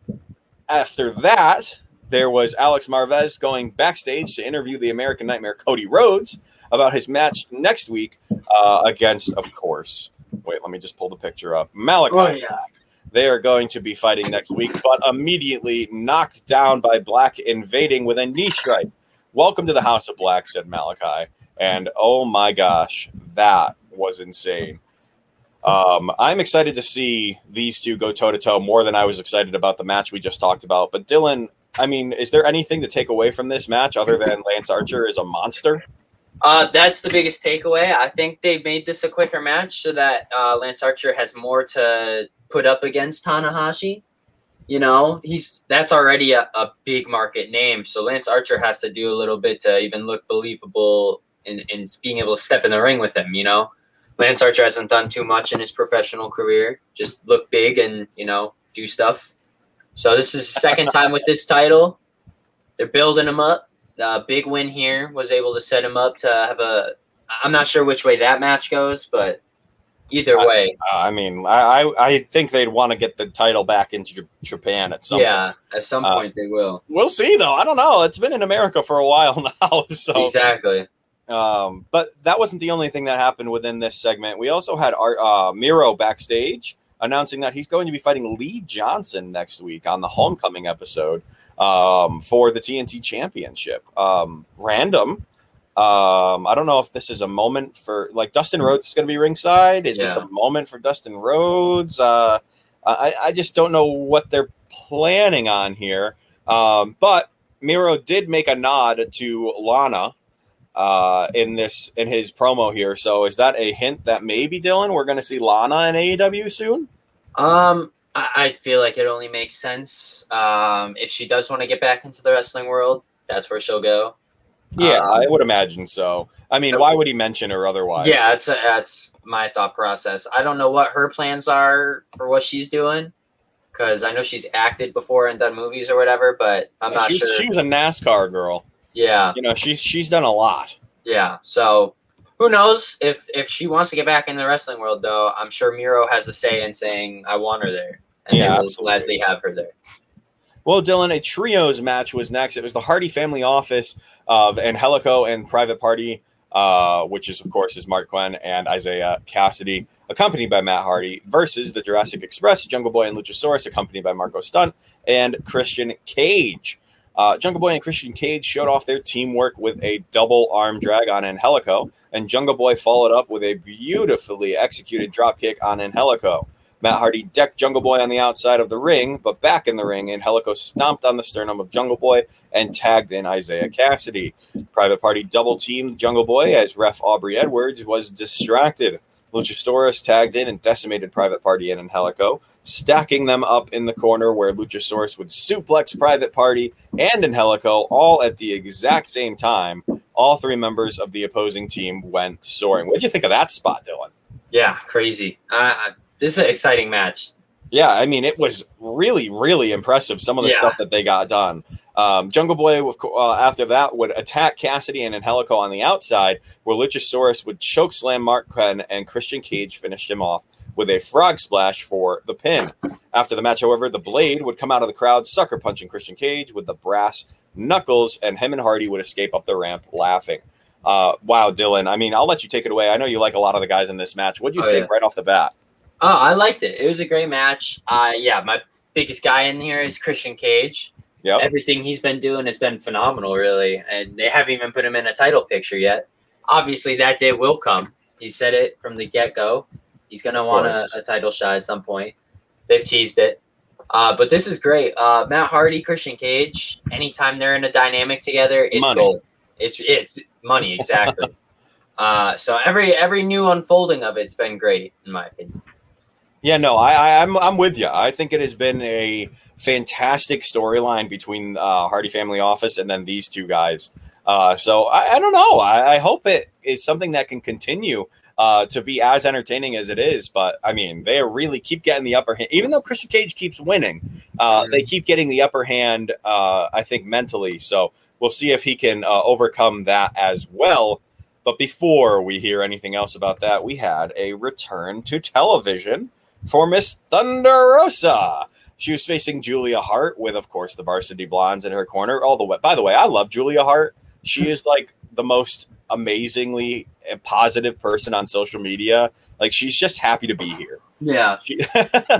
after that, there was Alex Marvez going backstage to interview the American Nightmare Cody Rhodes about his match next week uh, against, of course, wait, let me just pull the picture up. Malakai. Oh, yeah. They are going to be fighting next week, but immediately knocked down by Black invading with a knee strike. Welcome to the House of Black, said Malakai. And oh my gosh, that was insane. Um, I'm excited to see these two go toe to toe more than I was excited about the match we just talked about. But Dylan, I mean, is there anything to take away from this match other than Lance Archer is a monster? Uh, that's the biggest takeaway. I think they made this a quicker match so that uh, Lance Archer has more to put up against Tanahashi. You know, he's that's already a, a big market name. So Lance Archer has to do a little bit to even look believable in, in being able to step in the ring with him, you know? Lance Archer hasn't done too much in his professional career. Just look big and, you know, do stuff. So this is second time with this title. They're building him up. Uh, big win here was able to set him up to have a. I'm not sure which way that match goes, but either way, I, I mean, I, I think they'd want to get the title back into Japan at some yeah, at some Uh, point they will. We'll see, though. I don't know. It's been in America for a while now, so Exactly. Um, but that wasn't the only thing that happened within this segment. We also had our uh, Miro backstage announcing that he's going to be fighting Lee Johnson next week on the Homecoming episode um, for the TNT Championship. Um, random. Um, I don't know if this is a moment for like Dustin Rhodes is going to be ringside. Is this a moment for Dustin Rhodes? Uh, I, I just don't know what they're planning on here. Um, but Miro did make a nod to Lana uh, in this in his promo here. So is that a hint that maybe Dylan we're going to see Lana in AEW soon? Um, I, I feel like it only makes sense. Um, if she does want to get back into the wrestling world, that's where she'll go. Yeah, Um, I would imagine so. I mean, why would he mention her otherwise? Yeah, that's that's my thought process. I don't know what her plans are for what she's doing, because I know she's acted before and done movies or whatever, but I'm not she's, sure. She was a NASCAR girl. yeah, You know, she's she's done a lot. yeah. So who knows if if she wants to get back in the wrestling world though? I'm sure Miro has a say in saying I want her there, and Yeah, they will absolutely. gladly have her there. Well, Dylan, a trios match was next. It was the Hardy family office of Angelico and Private Party, uh, which is, of course, is Marq Quen and Isiah Kassidy, accompanied by Matt Hardy, versus the Jurassic Express, Jungle Boy and Luchasaurus, accompanied by Marko Stunt and Christian Cage. Uh, Jungle Boy and Christian Cage showed off their teamwork with a double arm drag on Angelico, and Jungle Boy followed up with a beautifully executed dropkick on Angelico. Matt Hardy decked Jungle Boy on the outside of the ring, but back in the ring, and Angelico stomped on the sternum of Jungle Boy and tagged in Isiah Kassidy. Private Party double teamed Jungle Boy as ref Aubrey Edwards was distracted. Luchasaurus tagged in and decimated Private Party and Angelico, stacking them up in the corner where Luchasaurus would suplex Private Party and Angelico all at the exact same time. All three members of the opposing team went soaring. What did you think of that spot, Dylan? Yeah, crazy. This is an exciting match. Yeah, I mean, it was really, really impressive. Some of the Yeah. stuff that they got done. Um, Jungle Boy, of co- uh, after that, would attack Kassidy and Angelico on the outside, where Luchasaurus would choke slam Marq Quen, and Christian Cage finished him off with a frog splash for the pin. After the match, however, the Blade would come out of the crowd, sucker punching Christian Cage with the brass knuckles, and him and Hardy would escape up the ramp laughing. Uh, wow, Dylan. I mean, I'll let you take it away. I know you like a lot of the guys in this match. What do you Oh, think yeah. right off the bat? Oh, I liked it. It was a great match. Uh, yeah, my biggest guy in here is Christian Cage. Yep. Everything he's been doing has been phenomenal, really. And they haven't even put him in a title picture yet. Obviously, that day will come. He said it from the get go. He's going to want a, a title shot at some point. They've teased it. Uh, but this is great. Uh, Matt Hardy, Christian Cage. Anytime they're in a dynamic together, it's Money. gold. It's it's money exactly. uh, so every every new unfolding of it's been great in my opinion. Yeah, no, I, I I'm I'm with you. I think it has been a fantastic storyline between uh, Hardy Family Office and then these two guys. Uh, so I, I don't know. I, I hope it is something that can continue uh, to be as entertaining as it is. But I mean, they really keep getting the upper hand. Even though Christian Cage keeps winning, uh, they keep getting the upper hand. Uh, I think mentally. So we'll see if he can uh, overcome that as well. But before we hear anything else about that, we had a return to television for Miss Thunder Rosa. She was facing Julia Hart with, of course, the Varsity Blondes in her corner. All the way. By the way, I love Julia Hart. She is like the most amazingly positive person on social media. Like she's just happy to be here. Yeah. She,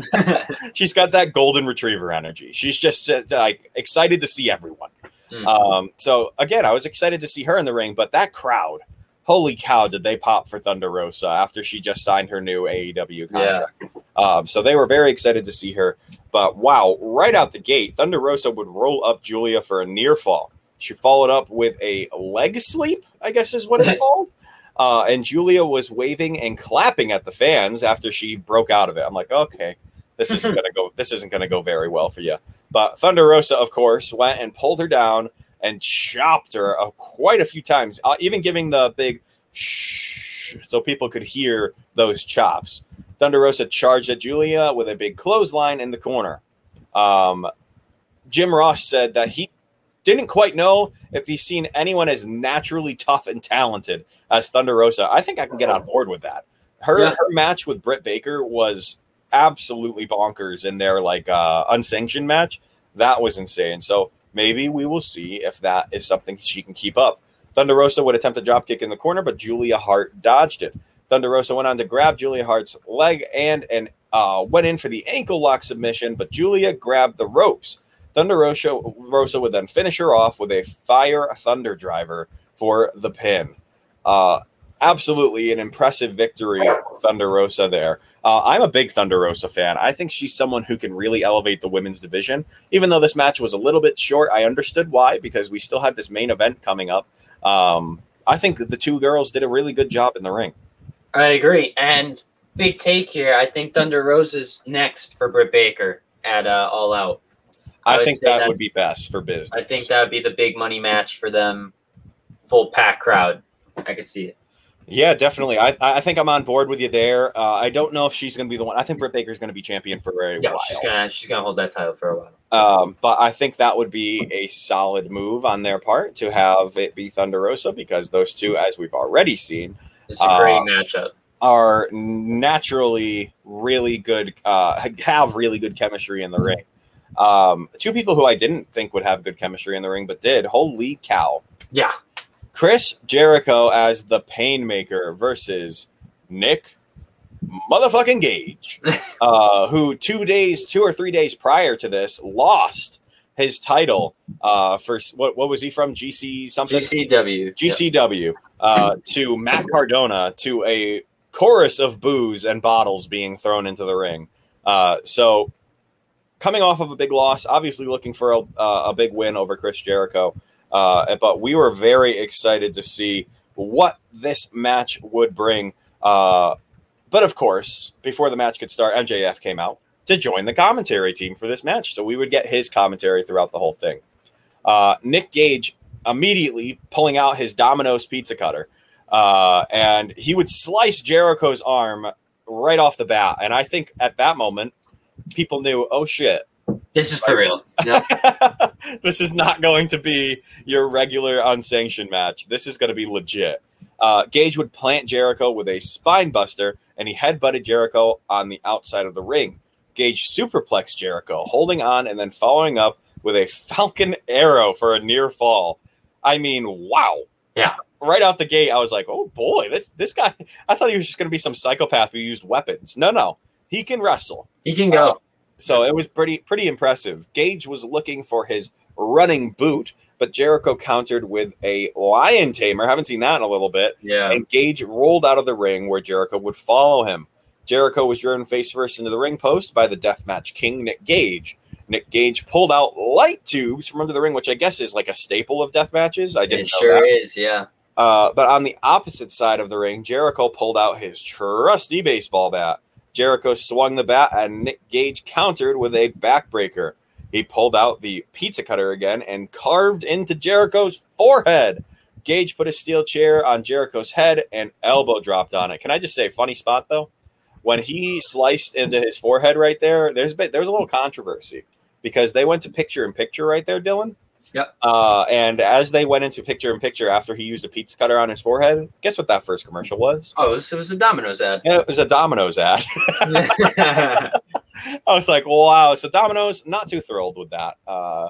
she's got that golden retriever energy. She's just uh, like excited to see everyone. Mhm. Um, so again, I was excited to see her in the ring, but that crowd, holy cow, did they pop for Thunder Rosa after she just signed her new AEW contract? Um, so they were very excited to see her. But wow, right out the gate, Thunder Rosa would roll up Julia for a near fall. She followed up with a leg sleep, I guess is what it's called. Uh, and Julia was waving and clapping at the fans after she broke out of it. I'm like, okay, this isn't gonna go. This isn't gonna go very well for you. But Thunder Rosa, of course, went and pulled her down and chopped her uh, quite a few times, uh, even giving the big shh so people could hear those chops. Thunder Rosa charged at Julia with a big clothesline in the corner. Um, Jim Ross said that he didn't quite know if he's seen anyone as naturally tough and talented as Thunder Rosa. I think I can get on board with that. Her Yeah. her match with Britt Baker was absolutely bonkers in their like uh, unsanctioned match. That was insane. So maybe we will see if that is something she can keep up. Thunder Rosa would attempt a drop kick in the corner, but Julia Hart dodged it. Thunder Rosa went on to grab Julia Hart's leg and and uh, went in for the ankle lock submission, but Julia grabbed the ropes. Thunder Rosa, Rosa would then finish her off with a fire thunder driver for the pin. Uh, absolutely an impressive victory Thunder Rosa there. Uh, I'm a big Thunder Rosa fan. I think she's someone who can really elevate the women's division. Even though this match was a little bit short, I understood why because we still had this main event coming up. Um, I think the two girls did a really good job in the ring. I agree. And big take here. I think Thunder Rosa's next for Britt Baker at uh, All Out. I, would think that would be best for business. I think that would be the big money match for them. Full pack crowd. I could see it. Yeah, definitely. I I think I'm on board with you there. Uh, I don't know if she's going to be the one. I think Britt Baker's going to be champion for a Yeah, while. she's gonna she's gonna hold that title for a while. Um, but I think that would be a solid move on their part to have it be Thunder Rosa because those two, as we've already seen, It's a great uh, matchup. are naturally really good, uh, have really good chemistry in the ring. Um, two people who I didn't think would have good chemistry in the ring, but did. Holy cow. Yeah. Chris Jericho as the Painmaker versus Nick motherfucking Gage, uh, who two days, two or three days prior to this, lost his title uh, for what? What was he from? GC something? GCW. GCW uh, to Matt Cardona to a chorus of boos and bottles being thrown into the ring. Uh, so, coming off of a big loss, obviously looking for a, uh, a big win over Chris Jericho. Uh, but we were very excited to see what this match would bring. Uh, but of course, before the match could start, MJF came out to join the commentary team for this match. So we would get his commentary throughout the whole thing. Uh, Nick Gage immediately pulling out his Domino's pizza cutter, uh, and he would slice Jericho's arm right off the bat. And I think at that moment, people knew, oh shit, This is for real. Yep. this is not going to be your regular unsanctioned match. This is going to be legit. Uh, Gage would plant Jericho with a spine buster, and he headbutted Jericho on the outside of the ring. Gage superplexed Jericho, holding on and then following up with a Falcon arrow for a near fall. I mean, wow. Yeah. Right out the gate, I was like, oh boy, this this guy. I thought he was just going to be some psychopath who used weapons. No, no, he can wrestle. He can go. So it was pretty pretty impressive. Gage was looking for his running boot, but Jericho countered with a lion tamer. Haven't seen that in a little bit. Yeah. And Gage rolled out of the ring where Jericho would follow him. Jericho was driven face first into the ring post by the deathmatch king Nick Gage. Nick Gage pulled out light tubes from under the ring, which I guess is like a staple of death matches. I didn't It know sure that. is, yeah. Uh, but on the opposite side of the ring, Jericho pulled out his trusty baseball bat. Jericho swung the bat, and Nick Gage countered with a backbreaker. He pulled out the pizza cutter again and carved into Jericho's forehead. Gage put a steel chair on Jericho's head and elbow dropped on it. Can I just say, funny spot though? When he sliced into his forehead right there, there's there's a little controversy because they went to picture in picture right there, Dylan. Yep. Uh, and as they went into picture in picture after he used a pizza cutter on his forehead, guess what that first commercial was? Oh, it was, it was a Domino's ad. Yeah, it was a Domino's ad. I was like, wow. So Domino's not too thrilled with that uh,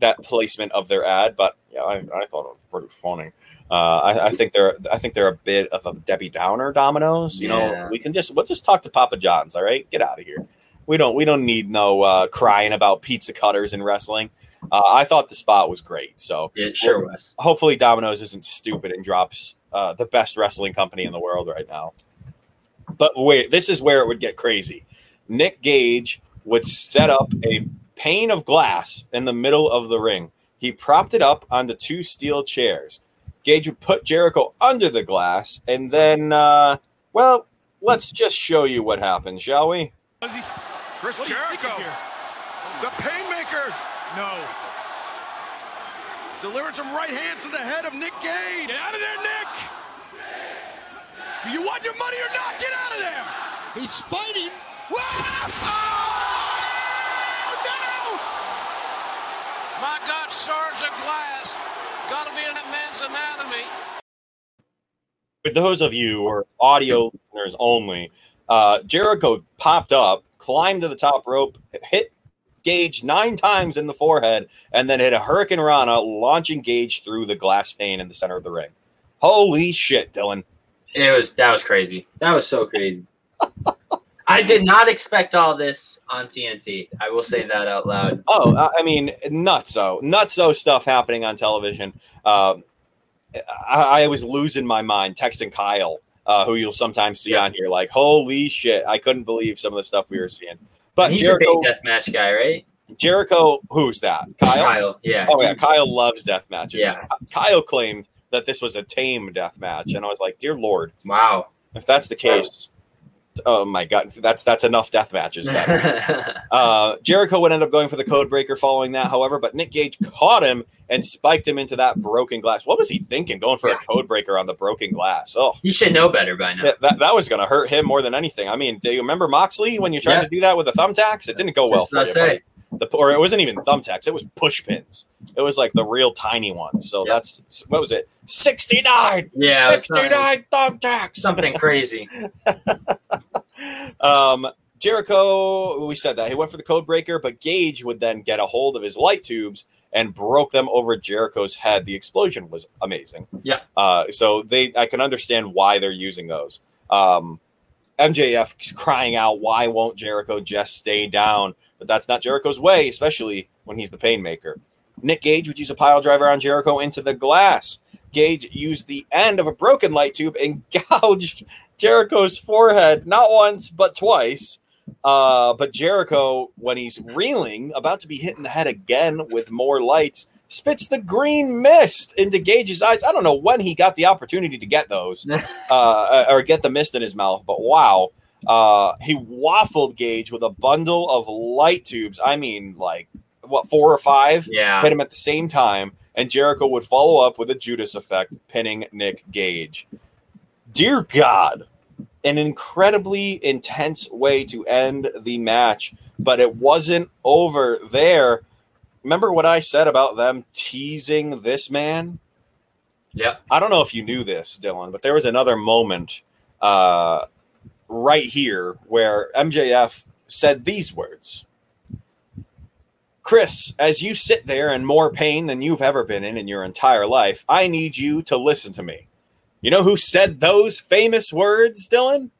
that placement of their ad, but yeah, I, I thought it was pretty funny. Uh, I, I think they're I think they're a bit of a Debbie Downer Domino's. You Yeah. know, we can just we'll just talk to Papa John's. All right, get out of here. We don't we don't need no uh, crying about pizza cutters in wrestling. Uh, I thought the spot was great. So It sure was. hopefully Domino's isn't stupid and drops uh, the best wrestling company in the world right now. But wait, this is where it would get crazy. Nick Gage would set up a pane of glass in the middle of the ring. He propped it up onto two steel chairs. Gage would put Jericho under the glass, and then, uh, well, let's just show you what happened, shall we? Chris Jericho, the Painmaker. No. Delivered some right hands to the head of Nick Gage. Get out of there, Nick. Do you want your money or not? Get out of there. He's fighting. Oh, no! My God, shards of glass. Gotta be in that man's anatomy. for those of you who are audio listeners only, uh, Jericho popped up, climbed to the top rope, hit Gage nine times in the forehead, and then hit a hurricanrana, launching Gage through the glass pane in the center of the ring. Holy shit, Dylan! It was that was crazy. That was so crazy. I did not expect all this on TNT. I will say that out loud. Oh, I- mean, nutso, nutso stuff happening on television. Um, I, I was losing my mind texting Kyle, uh, who you'll sometimes see on here, like, holy shit, I couldn't believe some of the stuff we were seeing. But he's Jericho, a big deathmatch guy, right? Jericho, who's that? Kyle. Kyle, yeah. Oh yeah, Kyle loves death matches. Yeah. Kyle claimed that this was a tame death match, and I was like, dear lord, Wow. if that's the case, oh my god, that's that's enough death matches. Uh, Jericho would end up going for the code breaker following that, however, but Nick Gage caught him and spiked him into that broken glass. What was he thinking, going for a code breaker on the broken glass? Oh, He should know better by now. that, that, that was going to hurt him more than anything. I mean, do you remember Moxley when you tried Yeah. to do that with the thumbtacks? It didn't go well Just for you. say. buddy. The, or it wasn't even thumbtacks; it was push pins. It was like the real tiny ones. So that's what was it? Sixty nine. Yeah, sixty nine thumbtacks. Something crazy. Um, Jericho, we said that he went for the code breaker, but Gage would then get a hold of his light tubes and broke them over Jericho's head. The explosion was amazing. Yeah. Uh, so they, I can understand why they're using those. Um, MJF is crying out, "Why won't Jericho just stay down?" But that's not Jericho's way, especially when he's the painmaker. Nick Gage would use a pile driver on Jericho into the glass. Gage used the end of a broken light tube and gouged Jericho's forehead not once but twice. Uh, but Jericho, when he's reeling, about to be hit in the head again with more lights, spits the green mist into Gage's eyes. I don't know when he got the opportunity to get those uh, or get the mist in his mouth, but wow. Uh, he waffled Gage with a bundle of light tubes. I mean, like, what, four or five? Yeah. Hit him at the same time, and Jericho would follow up with a Judas effect, pinning Nick Gage. Dear God, an incredibly intense way to end the match, but it wasn't over there. Remember what I said about them teasing this man? Yeah. I don't know if you knew this, Dylan, but there was another moment uh, right here where MJF said these words Chris, as you sit there in more pain than you've ever been in in your entire life, I need you to listen to me. You know who said those famous words, Dylan?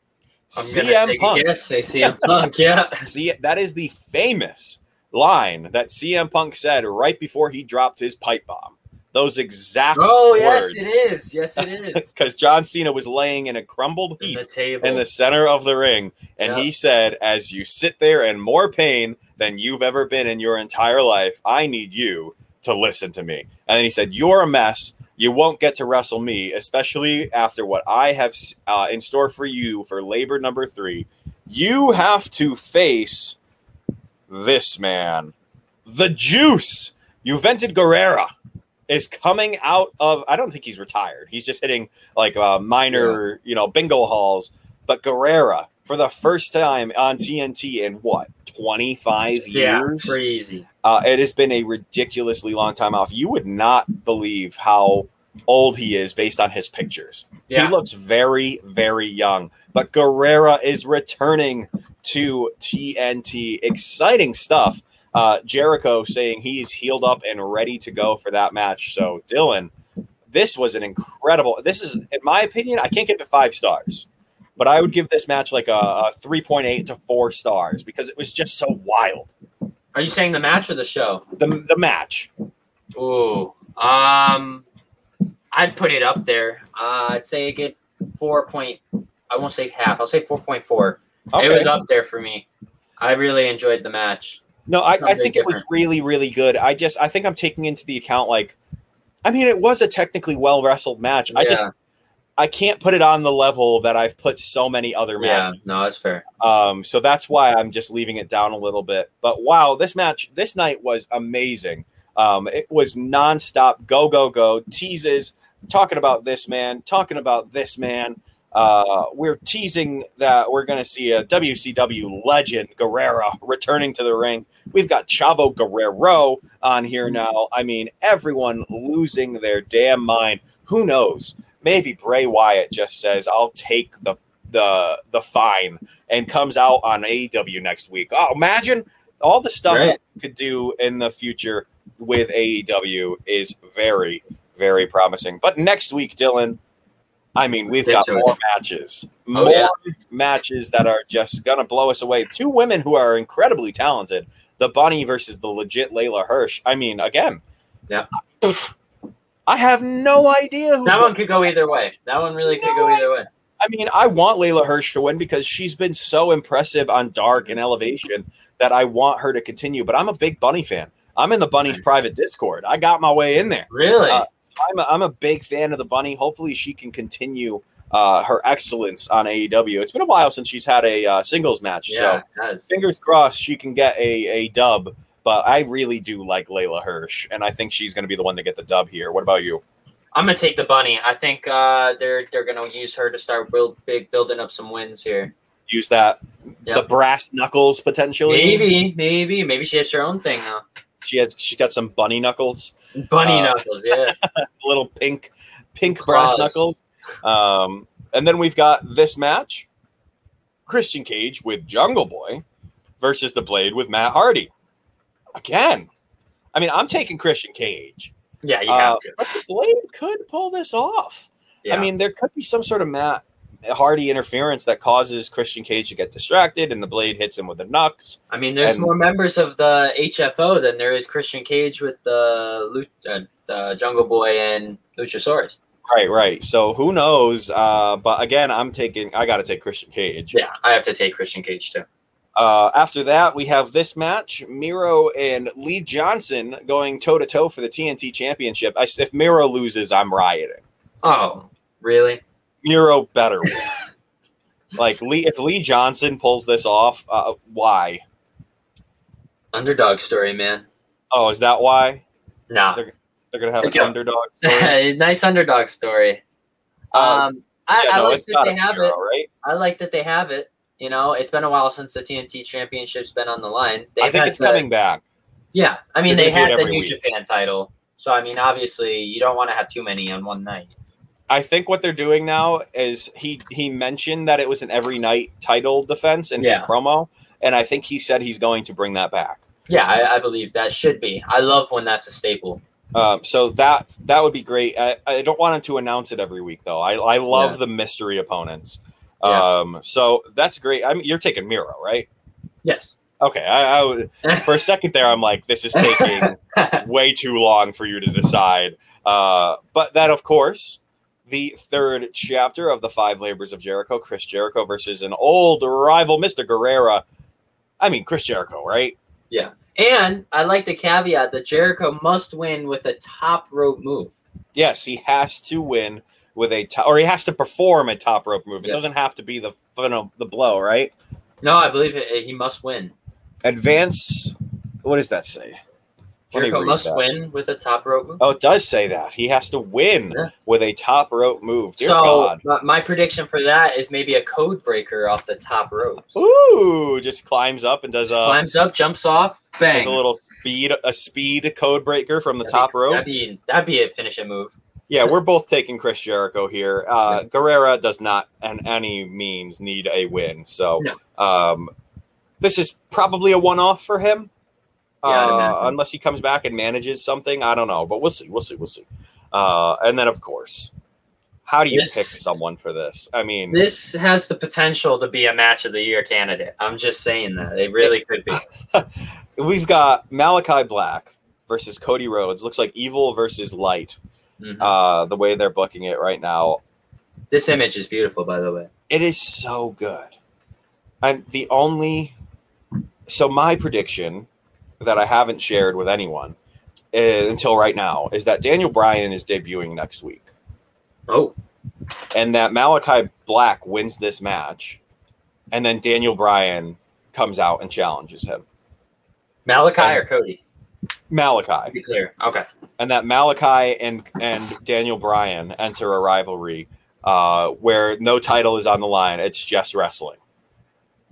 I'm gonna take. Say CM Punk. Yeah. See, that is the famous line that CM Punk said right before he dropped his pipe bomb. Those exact Oh yes, words. it is. Yes, it is. because John Cena was laying in a crumbled In heap the table. in the center of the ring, and Yeah. he said, "As you sit there in more pain than you've ever been in your entire life, I need you to listen to me." And then he said, "You're a mess. You won't get to wrestle me, especially after what I have uh, in store for you for Labor Number Three. You have to face this man, the Juice, Juventud Guerrera." Is coming out of. I don't think he's retired. He's just hitting like uh, minor, you know, bingo halls. But Guerrera, for the first time on TNT in what, 25 years? yeah, crazy. Uh, it has been a ridiculously long time off. You would not believe how old he is based on his pictures. Yeah. He looks very, very young. But Guerrera is returning to TNT. Exciting stuff. Uh, Jericho saying he's healed up and ready to go for that match. So, Dylan, this was an incredible. This is, in my opinion, I can't give it five stars, but I would give this match like a, a 3.8 to four stars because it was just so wild. Are you saying the match or the show? The, the match. Ooh, um, I'd put it up there. Uh, I'd say get four point. I won't say half. I'll say four point four. Okay. It was up there for me. I really enjoyed the match. No, I, I think it was really, really good. I just, I think I'm taking into the account like, I mean, it was a technically well wrestled match. I just, I can't put it on the level that I've put so many other Yeah, matches. no, that's fair. Um, so that's why I'm just leaving it down a little bit. But wow, this match, this night was amazing. Um, it was nonstop, go, go, go, teases, talking about this man, talking about this man. Uh, we're teasing that we're going to see a WCW legend, Guerrera, returning to the ring. We've got Chavo Guerrero on here now. I mean, everyone losing their damn mind. Who knows? Maybe Bray Wyatt just says, "I'll take the the the fine," and comes out on AEW next week. Oh, imagine all the stuff Right. could do in the future with AEW is very, very promising. But next week, Dylan, I mean, we've got more matches, Oh, more yeah. matches that are just gonna blow us away. Two women who are incredibly talented. The Bunny versus the legit Leyla Hirsch. I mean, again, Yeah. I have no idea. Who's That one could go either way. That one really could go either way. I mean, I want Leyla Hirsch to win because she's been so impressive on Dark and Elevation that I want her to continue. But I'm a big Bunny fan. I'm in the Bunny's private Discord. I got my way in there. Really? Uh, I'm, a, I'm a big fan of the Bunny. Hopefully, she can continue uh, her excellence on AEW. It's been a while since she's had a uh, singles match. yeah, So fingers crossed she can get a, a dub. But I really do like Leyla Hirsch, and I think she's going to be the one to get the dub here. What about you? I'm gonna take the bunny. I think uh, they're they're gonna use her to start build big building up some wins here. Use that the brass knuckles potentially. Maybe, maybe, maybe she has her own thing now. She has she's got some bunny knuckles, Bunny Uh, knuckles, yeah. little pink pink brass knuckles. Um, and then we've got this match: Christian Cage with Jungle Boy versus the Blade with Matt Hardy. Again, I mean, I'm taking Christian Cage. Yeah, you Uh, have to. but the Blade could pull this off. Yeah. I mean, there could be some sort of Matt Hardy interference that causes Christian Cage to get distracted, and the Blade hits him with the knucks. I mean, there's and- more members of the HFO than there is Christian Cage with the, uh, the Jungle Boy and Luchasaurus. Right, right. So who knows? Uh, but again, I'm taking. I got to take Christian Cage. Yeah, I have to take Christian Cage too. Uh, after that, we have this match: Miro and Lee Johnson going toe to toe for the TNT Championship. I, if Miro loses, I'm rioting. Oh, really? Miro better like Lee, if Lee Johnson pulls this off, uh, why? Underdog story, man. Oh, is that why No, they're, they're gonna have an underdog? story? nice underdog story. Uh, Um, I, yeah, I no, like that they have it. right? I like that they have it. You know, it's been a while since the TNT Championship's been on the line. They've I think it's the- coming back. Yeah, I mean They're they had the New week. Japan title, so I mean obviously you don't want to have too many on one night. I think what they're doing now is he he mentioned that it was an every night title defense in Yeah. his promo, and I think he said he's going to bring that back. Yeah, I, I believe that should be. I love when that's a staple. Um, so that that would be great. I, I don't want him to announce it every week though. I, I love Yeah. the mystery opponents. Yeah. Um, so that's great. I mean, you're taking Miro, right? Yes. Okay. I, I would, for a second there, I'm like, this is taking way too long for you to decide. Uh, but then, of course, the third chapter of the Five Labors of Jericho, Chris Jericho versus an old rival, Mr. Guerrera. I mean, Chris Jericho, right? Yeah. And I like the caveat that Jericho must win with a top rope move. Yes, he has to win with a top, or he has to perform a top rope move. It doesn't have to be the you know, the blow, right? No, I believe it, he must win. Advance. What does that say? Jericho must that. win with a top rope move. Oh, it does say that he has to win Yeah. with a top rope move. Dear so God. my, my prediction for that is maybe a code breaker off the top ropes. Ooh, just climbs up and does a Climbs up, jumps off, bang. does a little speed a speed code breaker from the That'd top be, rope. That'd be that'd be a finishing move. Yeah, we're both taking Chris Jericho here. Uh, Guerrera does not, in any means, need a win. So, um, this is probably a one-off for him, uh, imagine. unless he comes back and manages something. I don't know, but we'll see. We'll see. We'll see. Uh, and then, of course, how do you This- pick someone for this? I mean, This has the potential to be a match of the year candidate. I'm just saying that it really could be. we've got Malakai Black versus Cody Rhodes. Looks like Evil versus Light. Mhm. Uh, the way they're booking it right now, This image is beautiful, by the way. It is so good. And the only so my prediction that I haven't shared with anyone uh, until right now is that Daniel Bryan is debuting next week. Oh, And that Malakai Black wins this match and then Daniel Bryan comes out and challenges him. Malakai And- or Cody? To Malakai. be clear. Okay. and that Malakai and and Daniel Bryan enter a rivalry uh, where no title is on the line. It's just wrestling.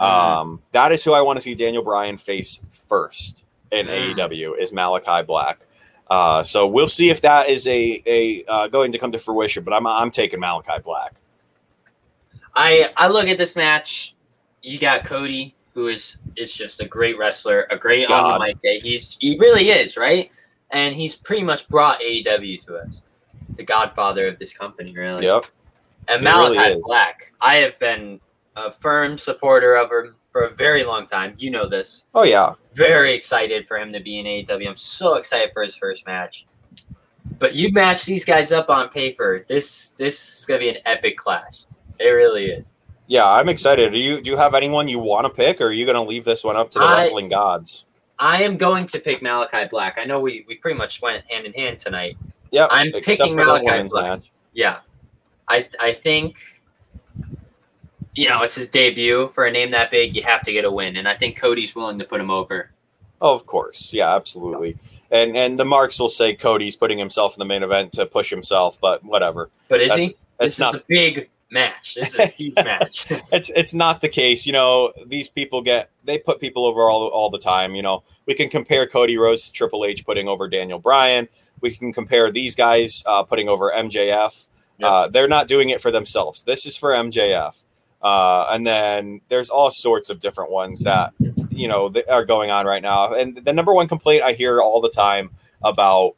Um, that is who I want to see Daniel Bryan face first in Mm. AEW is Malakai Black. Uh, so we'll see if that is a a uh, going to come to fruition. But I'm I'm taking Malakai Black. I I look at this match. You got Cody, who is is just a great wrestler, a great on the mic day. He's he really is right, and he's pretty much brought AEW to us, the Godfather of this company, really. Yep. And really Malakai is. Black, I have been a firm supporter of him for a very long time. You know this. Oh yeah. Very excited for him to be in AEW. I'm so excited for his first match. But you match these guys up on paper. This this is gonna be an epic clash. It really is. Yeah, I'm excited. Do you do you have anyone you want to pick, or are you going to leave this one up to the I- wrestling gods? I am going to pick Malakai Black. I know we, we pretty much went hand in hand tonight. Yeah, I'm picking Malakai Black. match. Yeah. I I think you know, it's his debut for a name that big, you have to get a win. And I think Cody's willing to put him over. Oh, of course. Yeah, absolutely. And and the marks will say Cody's putting himself in the main event to push himself, but whatever. But is That's- he? That's This not is a big match. This is a huge match. it's it's not the case. You know, these people get they put people over all all the time. You know, we can compare Cody Rhodes to Triple H putting over Daniel Bryan. We can compare these guys uh, putting over MJF. Uh, they're not doing it for themselves. This is for MJF. Uh, and then there's all sorts of different ones that you know that are going on right now. And the number one complaint I hear all the time about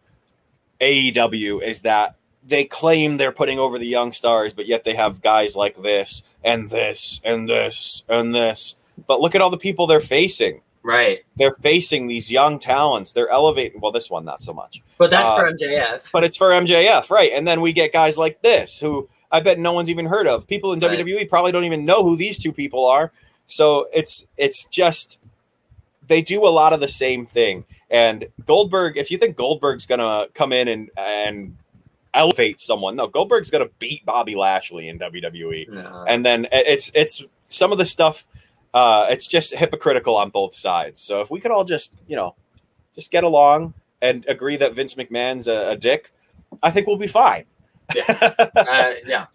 AEW is that they claim they're putting over the young stars, but yet they have guys like this and this and this and this. But look at all the people they're facing. Right. They're facing these young talents. They're elevating. Well, this one not so much. But that's Uh, for MJF. But it's for MJF, right? And then we get guys like this who I bet no one's even heard of. People in Right. WWE probably don't even know who these two people are. So it's it's just they do a lot of the same thing. And Goldberg, if you think Goldberg's gonna come in and and elevate someone, no, Goldberg's gonna beat Bobby Lashley in WWE. No. And then it's it's some of the stuff. Uh, it's just hypocritical on both sides. So if we could all just you know just get along and agree that Vince McMahon's a, a dick, I think we'll be fine. uh, yeah.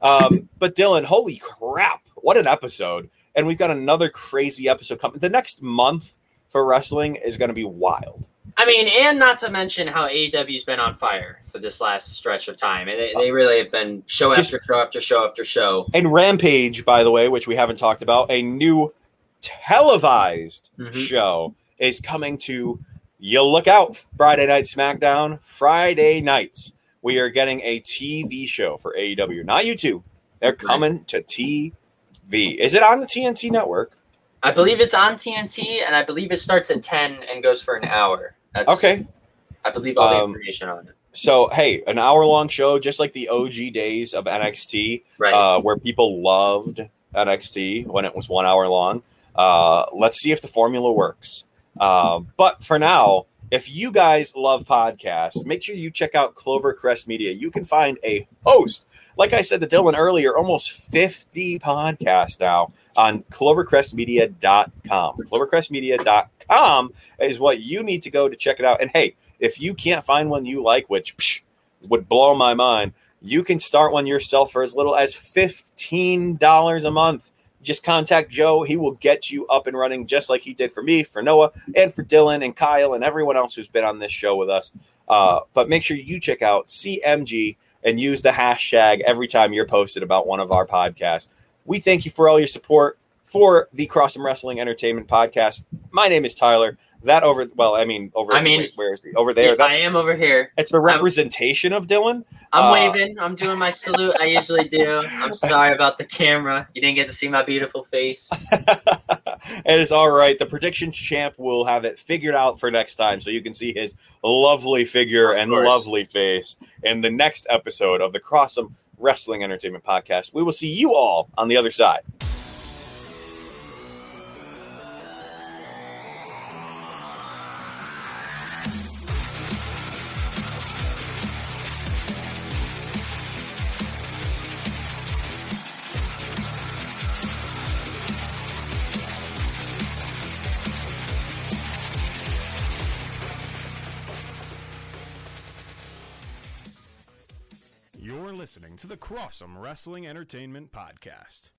Um, but Dylan, holy crap, what an episode! And we've got another crazy episode coming. The next month for wrestling is going to be wild. I mean, and not to mention how AEW's been on fire for this last stretch of time. And they, they really have been show Just- after show after show after show. And Rampage, by the way, which we haven't talked about, a new televised Mhm. show is coming to. You look out, Friday Night SmackDown. Friday nights, we are getting a TV show for AEW, not YouTube. They're coming to TV. Is it on the TNT network? I believe it's on TNT, and I believe it starts at 10 and goes for an hour. That's, Okay. I believe all the Um, information on it. So hey, an hour long show, just like the OG days of NXT, Right. uh, where people loved NXT when it was one hour long. Uh, let's see if the formula works. Uh, but for now, if you guys love podcasts, make sure you check out Clovercrest Media. You can find a host, like I said to Dylan earlier, almost 50 podcasts now on clovercrestmedia.com. Clovercrestmedia.com is what you need to go to check it out. And hey, if you can't find one you like, which psh, would blow my mind, you can start one yourself for as little as $15 a month. Just contact Joe. He will get you up and running just like he did for me, for Noah, and for Dylan and Kyle and everyone else who's been on this show with us. Uh, but make sure you check out CMG and use the hashtag every time you're posted about one of our podcasts. We thank you for all your support for the Crossum Wrestling Entertainment Podcast. My name is Tyler. That over, well, I mean, over. I mean- wait, where is he? Over there. Yeah, I am over here. it's the representation of Dylan. I'm Uh, waving. I'm doing my salute. I usually do. I'm sorry about the camera. You didn't get to see my beautiful face. It is all right. The predictions champ will have it figured out for next time, so you can see his lovely figure Of and course. lovely face in the next episode of the Crossum Wrestling Entertainment Podcast. We will see you all on the other side. Crossum Wrestling Entertainment Podcast.